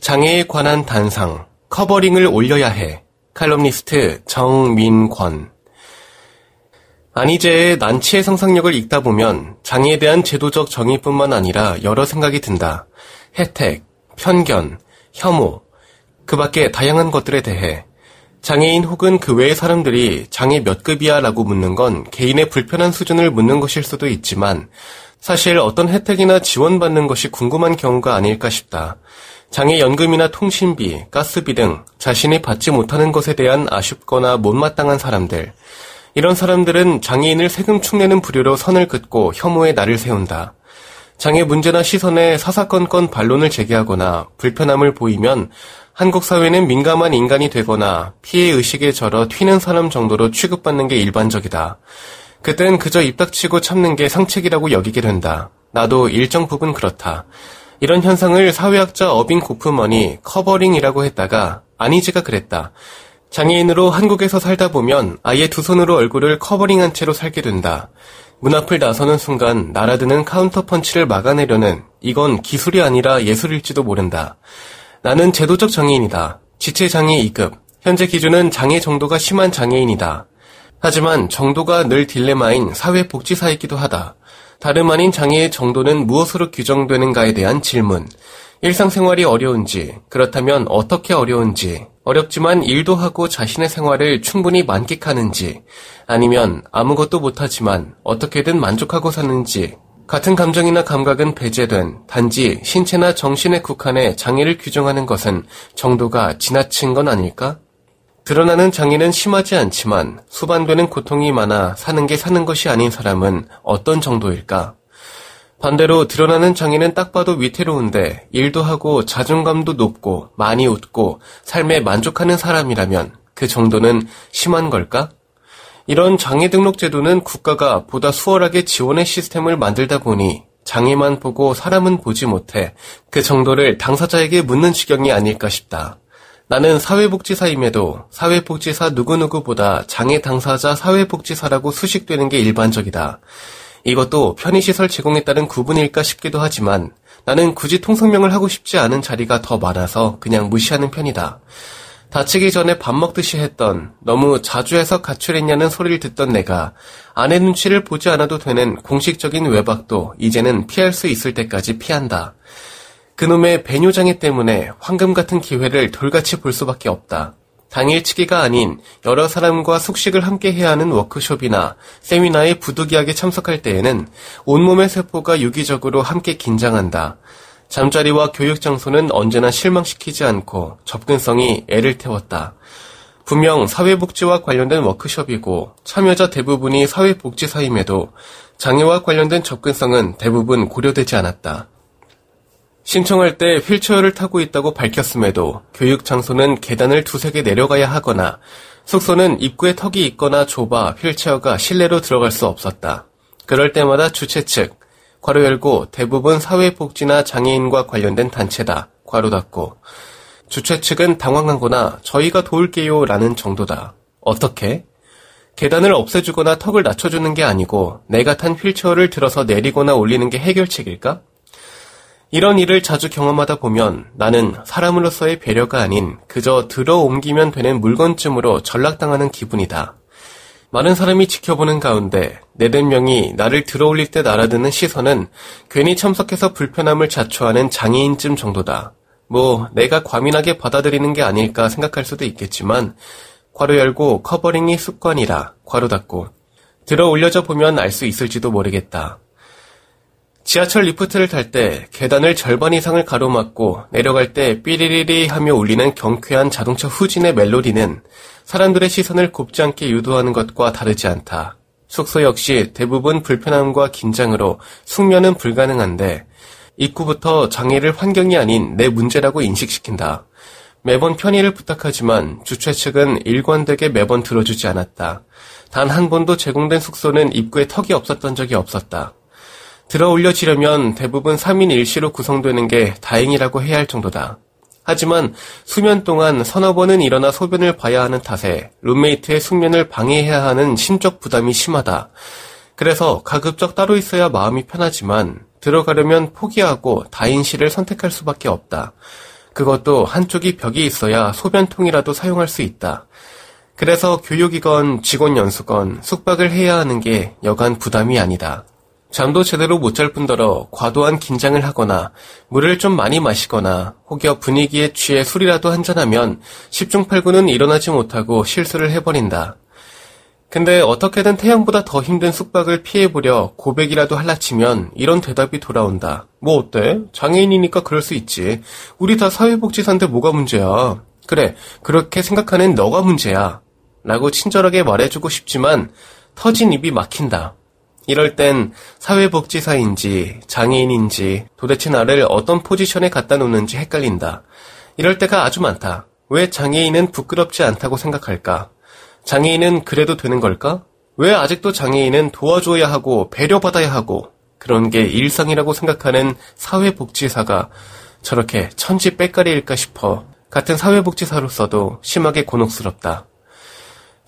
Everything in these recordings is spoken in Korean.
장애에 관한 단상 covering을 올려야 해 칼럼니스트 정민권 안희재의 난치의 상상력을 읽다 보면 장애에 대한 제도적 정의뿐만 아니라 여러 생각이 든다. 혜택, 편견, 혐오, 그 밖에 다양한 것들에 대해 장애인 혹은 그 외의 사람들이 장애 몇 급이야 라고 묻는 건 개인의 불편한 수준을 묻는 것일 수도 있지만 사실 어떤 혜택이나 지원받는 것이 궁금한 경우가 아닐까 싶다. 장애연금이나 통신비, 가스비 등 자신이 받지 못하는 것에 대한 아쉽거나 못마땅한 사람들. 이런 사람들은 장애인을 세금 축내는 부류로 선을 긋고 혐오의 날을 세운다. 장애 문제나 시선에 사사건건 반론을 제기하거나 불편함을 보이면 한국 사회는 민감한 인간이 되거나 피해 의식에 절어 튀는 사람 정도로 취급받는 게 일반적이다. 그땐 그저 입 닥치고 참는 게 상책이라고 여기게 된다. 나도 일정 부분 그렇다. 이런 현상을 사회학자 어빈 고프먼이 covering이라고 했다가 아니지가 그랬다. 장애인으로 한국에서 살다 보면 아예 두 손으로 얼굴을 covering한 채로 살게 된다. 문 앞을 나서는 순간 날아드는 카운터 펀치를 막아내려는 이건 기술이 아니라 예술일지도 모른다. 나는 제도적 장애인이다. 지체장애 2급. 현재 기준은 장애 정도가 심한 장애인이다. 하지만 정도가 늘 딜레마인 사회복지사이기도 하다. 다름 아닌 장애의 정도는 무엇으로 규정되는가에 대한 질문. 일상생활이 어려운지, 그렇다면 어떻게 어려운지, 어렵지만 일도 하고 자신의 생활을 충분히 만끽하는지, 아니면 아무것도 못하지만 어떻게든 만족하고 사는지, 같은 감정이나 감각은 배제된 단지 신체나 정신에 국한해 장애를 규정하는 것은 정도가 지나친 건 아닐까? 드러나는 장애는 심하지 않지만 수반되는 고통이 많아 사는 게 사는 것이 아닌 사람은 어떤 정도일까? 반대로 드러나는 장애는 딱 봐도 위태로운데 일도 하고 자존감도 높고 많이 웃고 삶에 만족하는 사람이라면 그 정도는 심한 걸까? 이런 장애 등록 제도는 국가가 보다 수월하게 지원의 시스템을 만들다 보니 장애만 보고 사람은 보지 못해 그 정도를 당사자에게 묻는 지경이 아닐까 싶다. 나는 사회복지사임에도 사회복지사 누구누구보다 장애 당사자 사회복지사라고 수식되는 게 일반적이다. 이것도 편의시설 제공에 따른 구분일까 싶기도 하지만 나는 굳이 통성명을 하고 싶지 않은 자리가 더 많아서 그냥 무시하는 편이다. 다치기 전에 밥 먹듯이 했던 너무 자주 해서 가출했냐는 소리를 듣던 내가 아내 눈치를 보지 않아도 되는 공식적인 외박도 이제는 피할 수 있을 때까지 피한다. 그놈의 배뇨장애 때문에 황금 같은 기회를 돌같이 볼 수밖에 없다. 당일치기가 아닌 여러 사람과 숙식을 함께 해야 하는 워크숍이나 세미나에 부득이하게 참석할 때에는 온몸의 세포가 유기적으로 함께 긴장한다. 잠자리와 교육 장소는 언제나 실망시키지 않고 접근성이 애를 태웠다. 분명 사회복지와 관련된 워크숍이고 참여자 대부분이 사회복지사임에도 장애와 관련된 접근성은 대부분 고려되지 않았다. 신청할 때 휠체어를 타고 있다고 밝혔음에도 교육 장소는 계단을 두세 개 내려가야 하거나 숙소는 입구에 턱이 있거나 좁아 휠체어가 실내로 들어갈 수 없었다. 그럴 때마다 주최 측, 괄호 열고 대부분 사회복지나 장애인과 관련된 단체다. 괄호 닫고 주최 측은 당황하거나 저희가 도울게요 라는 정도다. 어떻게? 계단을 없애주거나 턱을 낮춰주는 게 아니고 내가 탄 휠체어를 들어서 내리거나 올리는 게 해결책일까? 이런 일을 자주 경험하다 보면 나는 사람으로서의 배려가 아닌 그저 들어 옮기면 되는 물건쯤으로 전락당하는 기분이다. 많은 사람이 지켜보는 가운데 네댓 명이 나를 들어올릴 때 날아드는 시선은 괜히 참석해서 불편함을 자초하는 장애인쯤 정도다. 뭐 내가 과민하게 받아들이는 게 아닐까 생각할 수도 있겠지만 괄호 열고 covering이 습관이라 괄호 닫고 들어 올려져 보면 알 수 있을지도 모르겠다. 지하철 리프트를 탈 때 계단을 절반 이상을 가로막고 내려갈 때 삐리리리 하며 울리는 경쾌한 자동차 후진의 멜로디는 사람들의 시선을 곱지 않게 유도하는 것과 다르지 않다. 숙소 역시 대부분 불편함과 긴장으로 숙면은 불가능한데 입구부터 장애를 환경이 아닌 내 문제라고 인식시킨다. 매번 편의를 부탁하지만 주최 측은 일관되게 매번 들어주지 않았다. 단 한 번도 제공된 숙소는 입구에 턱이 없었던 적이 없었다. 들어 올려지려면 대부분 3인 1시로 구성되는 게 다행이라고 해야 할 정도다. 하지만 수면 동안 서너 번은 일어나 소변을 봐야 하는 탓에 룸메이트의 숙면을 방해해야 하는 심적 부담이 심하다. 그래서 가급적 따로 있어야 마음이 편하지만 들어가려면 포기하고 다인실을 선택할 수밖에 없다. 그것도 한쪽이 벽이 있어야 소변통이라도 사용할 수 있다. 그래서 교육이건 직원 연수건 숙박을 해야 하는 게 여간 부담이 아니다. 잠도 제대로 못 잘 뿐더러 과도한 긴장을 하거나 물을 좀 많이 마시거나 혹여 분위기에 취해 술이라도 한잔하면 10중 8구는 일어나지 못하고 실수를 해버린다. 근데 어떻게든 태양보다 더 힘든 숙박을 피해보려 고백이라도 할라치면 이런 대답이 돌아온다. 뭐 어때? 장애인이니까 그럴 수 있지. 우리 다 사회복지사인데 뭐가 문제야. 그래, 그렇게 생각하는 너가 문제야. 라고 친절하게 말해주고 싶지만 터진 입이 막힌다. 이럴 땐 사회복지사인지 장애인인지 도대체 나를 어떤 포지션에 갖다 놓는지 헷갈린다. 이럴 때가 아주 많다. 왜 장애인은 부끄럽지 않다고 생각할까? 장애인은 그래도 되는 걸까? 왜 아직도 장애인은 도와줘야 하고 배려받아야 하고 그런 게 일상이라고 생각하는 사회복지사가 저렇게 천지 빽가리일까 싶어 같은 사회복지사로서도 심하게 곤혹스럽다.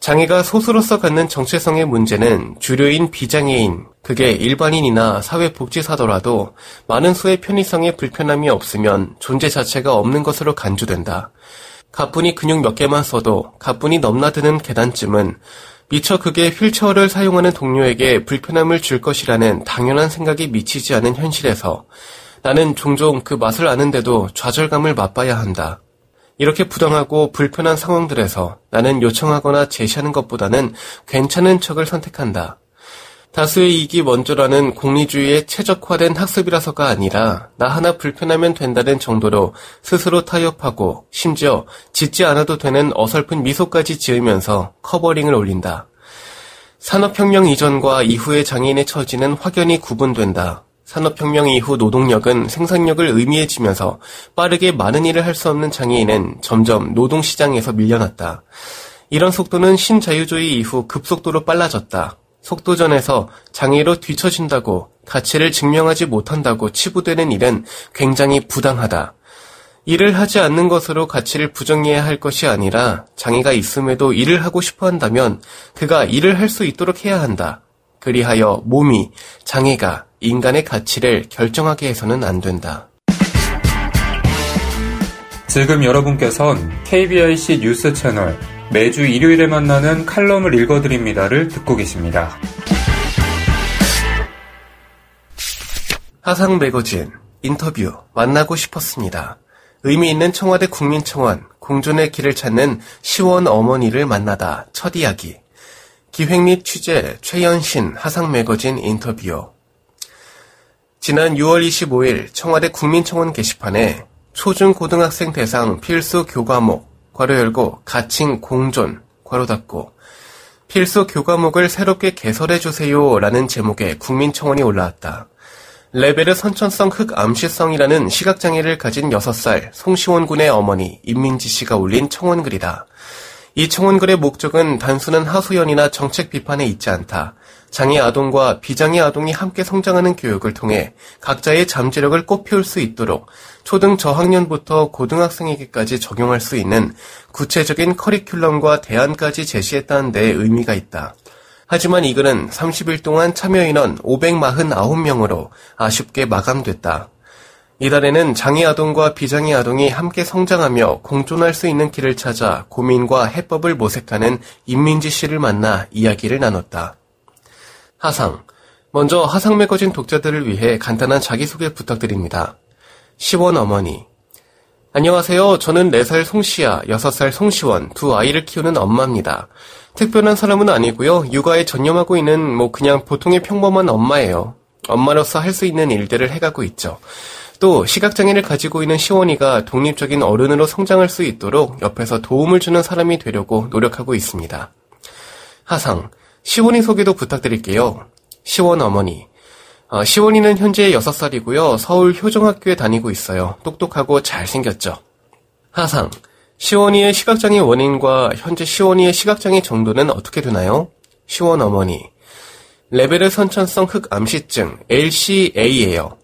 장애가 소수로서 갖는 정체성의 문제는 주류인 비장애인, 그게 일반인이나 사회복지사더라도 많은 수의 편의성에 불편함이 없으면 존재 자체가 없는 것으로 간주된다. 가뿐히 근육 몇 개만 써도 가뿐히 넘나드는 계단쯤은 미처 그게 휠체어를 사용하는 동료에게 불편함을 줄 것이라는 당연한 생각이 미치지 않은 현실에서 나는 종종 그 맛을 아는데도 좌절감을 맛봐야 한다. 이렇게 부당하고 불편한 상황들에서 나는 요청하거나 제시하는 것보다는 괜찮은 척을 선택한다. 다수의 이익이 먼저라는 공리주의에 최적화된 학습이라서가 아니라 나 하나 불편하면 된다는 정도로 스스로 타협하고 심지어 짓지 않아도 되는 어설픈 미소까지 지으면서 covering을 올린다. 산업혁명 이전과 이후의 장애인의 처지는 확연히 구분된다. 산업혁명 이후 노동력은 생산력을 의미해지면서 빠르게 많은 일을 할 수 없는 장애인은 점점 노동시장에서 밀려났다. 이런 속도는 신자유주의 이후 급속도로 빨라졌다. 속도전에서 장애로 뒤처진다고 가치를 증명하지 못한다고 치부되는 일은 굉장히 부당하다. 일을 하지 않는 것으로 가치를 부정해야 할 것이 아니라 장애가 있음에도 일을 하고 싶어 한다면 그가 일을 할 수 있도록 해야 한다. 그리하여 몸이 장애가 인간의 가치를 결정하게 해서는 안 된다. 지금 여러분께선 KBIC 뉴스 채널 매주 일요일에 만나는 칼럼을 읽어드립니다를 듣고 계십니다. 하상 매거진 인터뷰 만나고 싶었습니다. 의미 있는 청와대 국민청원 공존의 길을 찾는 시원 어머니를 만나다 첫 이야기 기획 및 취재 최연신 하상 매거진 인터뷰 지난 6월 25일 청와대 국민청원 게시판에 초중고등학생 대상 필수 교과목 괄호 열고 가칭 공존 괄호 닫고 필수 교과목을 새롭게 개설해 주세요 라는 제목의 국민청원이 올라왔다. 레베르 선천성 흑암시성이라는 시각장애를 가진 6살 송시원 군의 어머니 임민지 씨가 올린 청원글이다. 이 청원글의 목적은 단순한 하소연이나 정책 비판에 있지 않다. 장애 아동과 비장애 아동이 함께 성장하는 교육을 통해 각자의 잠재력을 꽃피울 수 있도록 초등 저학년부터 고등학생에게까지 적용할 수 있는 구체적인 커리큘럼과 대안까지 제시했다는 데 의미가 있다. 하지만 이 글은 30일 동안 참여 인원 549명으로 아쉽게 마감됐다. 이달에는 장애 아동과 비장애 아동이 함께 성장하며 공존할 수 있는 길을 찾아 고민과 해법을 모색하는 임민지 씨를 만나 이야기를 나눴다. 하상. 먼저 하상 매거진 독자들을 위해 간단한 자기소개 부탁드립니다. 시원 어머니. 안녕하세요. 저는 4살 송시아, 6살 송시원 두 아이를 키우는 엄마입니다. 특별한 사람은 아니고요. 육아에 전념하고 있는 뭐 그냥 보통의 평범한 엄마예요. 엄마로서 할 수 있는 일들을 해가고 있죠. 또 시각장애를 가지고 있는 시원이가 독립적인 어른으로 성장할 수 있도록 옆에서 도움을 주는 사람이 되려고 노력하고 있습니다. 하상, 시원이 소개도 부탁드릴게요. 시원 어머니. 어, 시원이는 현재 6살이고요. 서울 효정학교에 다니고 있어요. 똑똑하고 잘생겼죠. 하상, 시원이의 시각장애 원인과 현재 시원이의 시각장애 정도는 어떻게 되나요? 시원 어머니. 레벨의 선천성 흑암시증, LCA예요.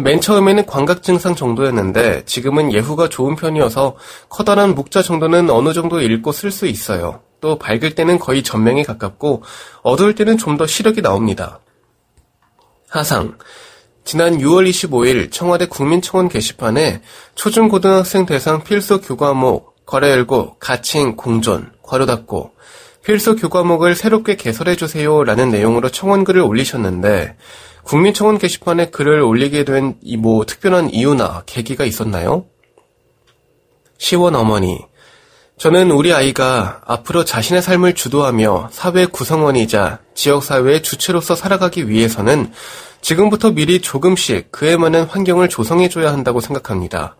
맨 처음에는 광각 증상 정도였는데 지금은 예후가 좋은 편이어서 커다란 묵자 정도는 어느 정도 읽고 쓸 수 있어요. 또 밝을 때는 거의 전명에 가깝고 어두울 때는 좀 더 시력이 나옵니다. 하상. 지난 6월 25일 청와대 국민청원 게시판에 초중고등학생 대상 필수 교과목 거래 열고 가칭 공존 괄호 닫고 필수 교과목을 새롭게 개설해주세요 라는 내용으로 청원글을 올리셨는데 국민청원 게시판에 글을 올리게 된 이 뭐 특별한 이유나 계기가 있었나요? 시원 어머니 저는 우리 아이가 앞으로 자신의 삶을 주도하며 사회 구성원이자 지역사회의 주체로서 살아가기 위해서는 지금부터 미리 조금씩 그에 맞는 환경을 조성해줘야 한다고 생각합니다.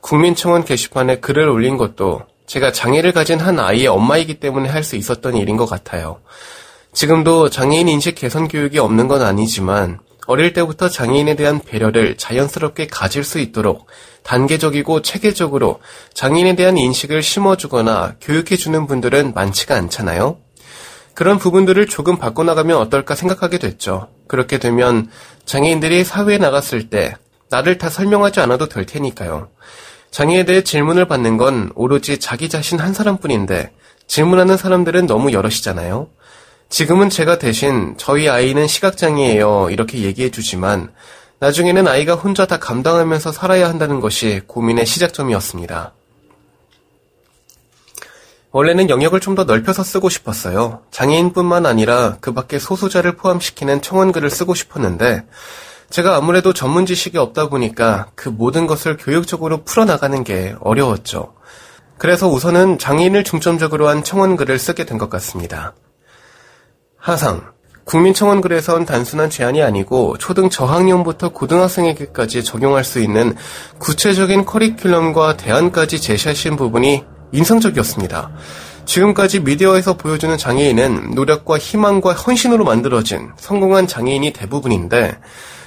국민청원 게시판에 글을 올린 것도 제가 장애를 가진 한 아이의 엄마이기 때문에 할 수 있었던 일인 것 같아요. 지금도 장애인 인식 개선 교육이 없는 건 아니지만 어릴 때부터 장애인에 대한 배려를 자연스럽게 가질 수 있도록 단계적이고 체계적으로 장애인에 대한 인식을 심어주거나 교육해주는 분들은 많지가 않잖아요. 그런 부분들을 조금 바꿔나가면 어떨까 생각하게 됐죠. 그렇게 되면 장애인들이 사회에 나갔을 때 나를 다 설명하지 않아도 될 테니까요. 장애에 대해 질문을 받는 건 오로지 자기 자신 한 사람뿐인데 질문하는 사람들은 너무 여럿이잖아요. 지금은 제가 대신 저희 아이는 시각장애예요 이렇게 얘기해 주지만 나중에는 아이가 혼자 다 감당하면서 살아야 한다는 것이 고민의 시작점이었습니다. 원래는 영역을 좀 더 넓혀서 쓰고 싶었어요. 장애인뿐만 아니라 그 밖에 소수자를 포함시키는 청원글을 쓰고 싶었는데 제가 아무래도 전문 지식이 없다 보니까 그 모든 것을 교육적으로 풀어나가는 게 어려웠죠. 그래서 우선은 장애인을 중점적으로 한 청원글을 쓰게 된 것 같습니다. 하상. 국민청원 글에선 단순한 제안이 아니고 초등 저학년부터 고등학생에게까지 적용할 수 있는 구체적인 커리큘럼과 대안까지 제시하신 부분이 인상적이었습니다. 지금까지 미디어에서 보여주는 장애인은 노력과 희망과 헌신으로 만들어진 성공한 장애인이 대부분인데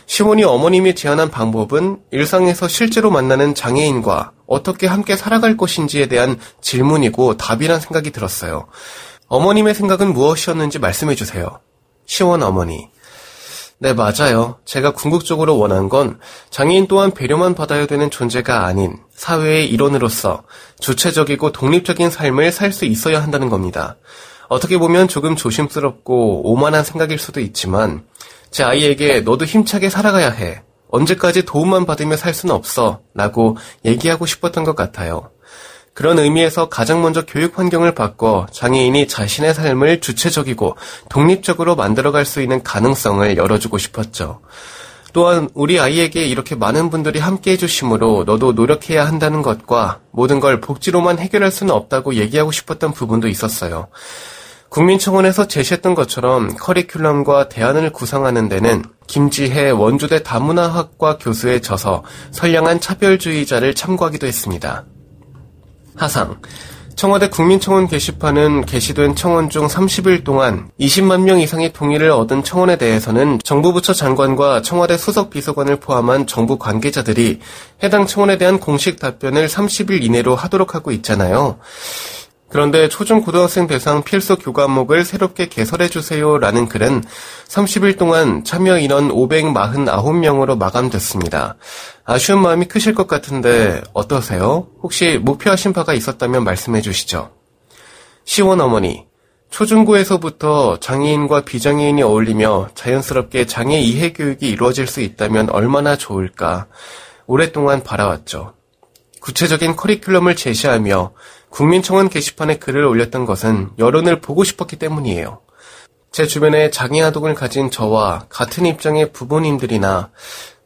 시몬이 어머님이 제안한 방법은 일상에서 실제로 만나는 장애인과 어떻게 함께 살아갈 것인지에 대한 질문이고 답이란 생각이 들었어요. 어머님의 생각은 무엇이었는지 말씀해 주세요. 시원 어머니. 네, 맞아요. 제가 궁극적으로 원한 건 장애인 또한 배려만 받아야 되는 존재가 아닌 사회의 일원으로서 주체적이고 독립적인 삶을 살 수 있어야 한다는 겁니다. 어떻게 보면 조금 조심스럽고 오만한 생각일 수도 있지만 제 아이에게 너도 힘차게 살아가야 해. 언제까지 도움만 받으며 살 수는 없어. 라고 얘기하고 싶었던 것 같아요. 그런 의미에서 가장 먼저 교육 환경을 바꿔 장애인이 자신의 삶을 주체적이고 독립적으로 만들어갈 수 있는 가능성을 열어주고 싶었죠. 또한 우리 아이에게 이렇게 많은 분들이 함께 해주심으로 너도 노력해야 한다는 것과 모든 걸 복지로만 해결할 수는 없다고 얘기하고 싶었던 부분도 있었어요. 국민청원에서 제시했던 것처럼 커리큘럼과 대안을 구성하는 데는 김지혜 원주대 다문화학과 교수의 저서 선량한 차별주의자를 참고하기도 했습니다. 하상. 청와대 국민청원 게시판은 게시된 청원 중 30일 동안 20만 명 이상의 동의를 얻은 청원에 대해서는 정부 부처 장관과 청와대 수석 비서관을 포함한 정부 관계자들이 해당 청원에 대한 공식 답변을 30일 이내로 하도록 하고 있잖아요. 그런데 초중 고등학생 대상 필수 교과목을 새롭게 개설해주세요 라는 글은 30일 동안 참여 인원 549명으로 마감됐습니다. 아쉬운 마음이 크실 것 같은데 어떠세요? 혹시 목표하신 바가 있었다면 말씀해 주시죠. 시원 어머니, 초중고에서부터 장애인과 비장애인이 어울리며 자연스럽게 장애 이해 교육이 이루어질 수 있다면 얼마나 좋을까 오랫동안 바라왔죠. 구체적인 커리큘럼을 제시하며 국민청원 게시판에 글을 올렸던 것은 여론을 보고 싶었기 때문이에요. 제 주변에 장애 아동을 가진 저와 같은 입장의 부모님들이나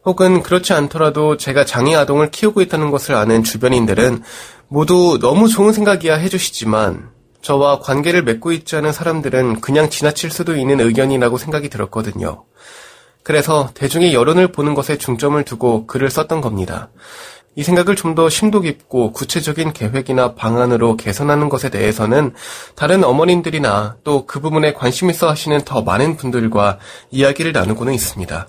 혹은 그렇지 않더라도 제가 장애 아동을 키우고 있다는 것을 아는 주변인들은 모두 너무 좋은 생각이야 해주시지만 저와 관계를 맺고 있지 않은 사람들은 그냥 지나칠 수도 있는 의견이라고 생각이 들었거든요. 그래서 대중의 여론을 보는 것에 중점을 두고 글을 썼던 겁니다. 이 생각을 좀 더 심도 깊고 구체적인 계획이나 방안으로 개선하는 것에 대해서는 다른 어머님들이나 또 그 부분에 관심 있어 하시는 더 많은 분들과 이야기를 나누고는 있습니다.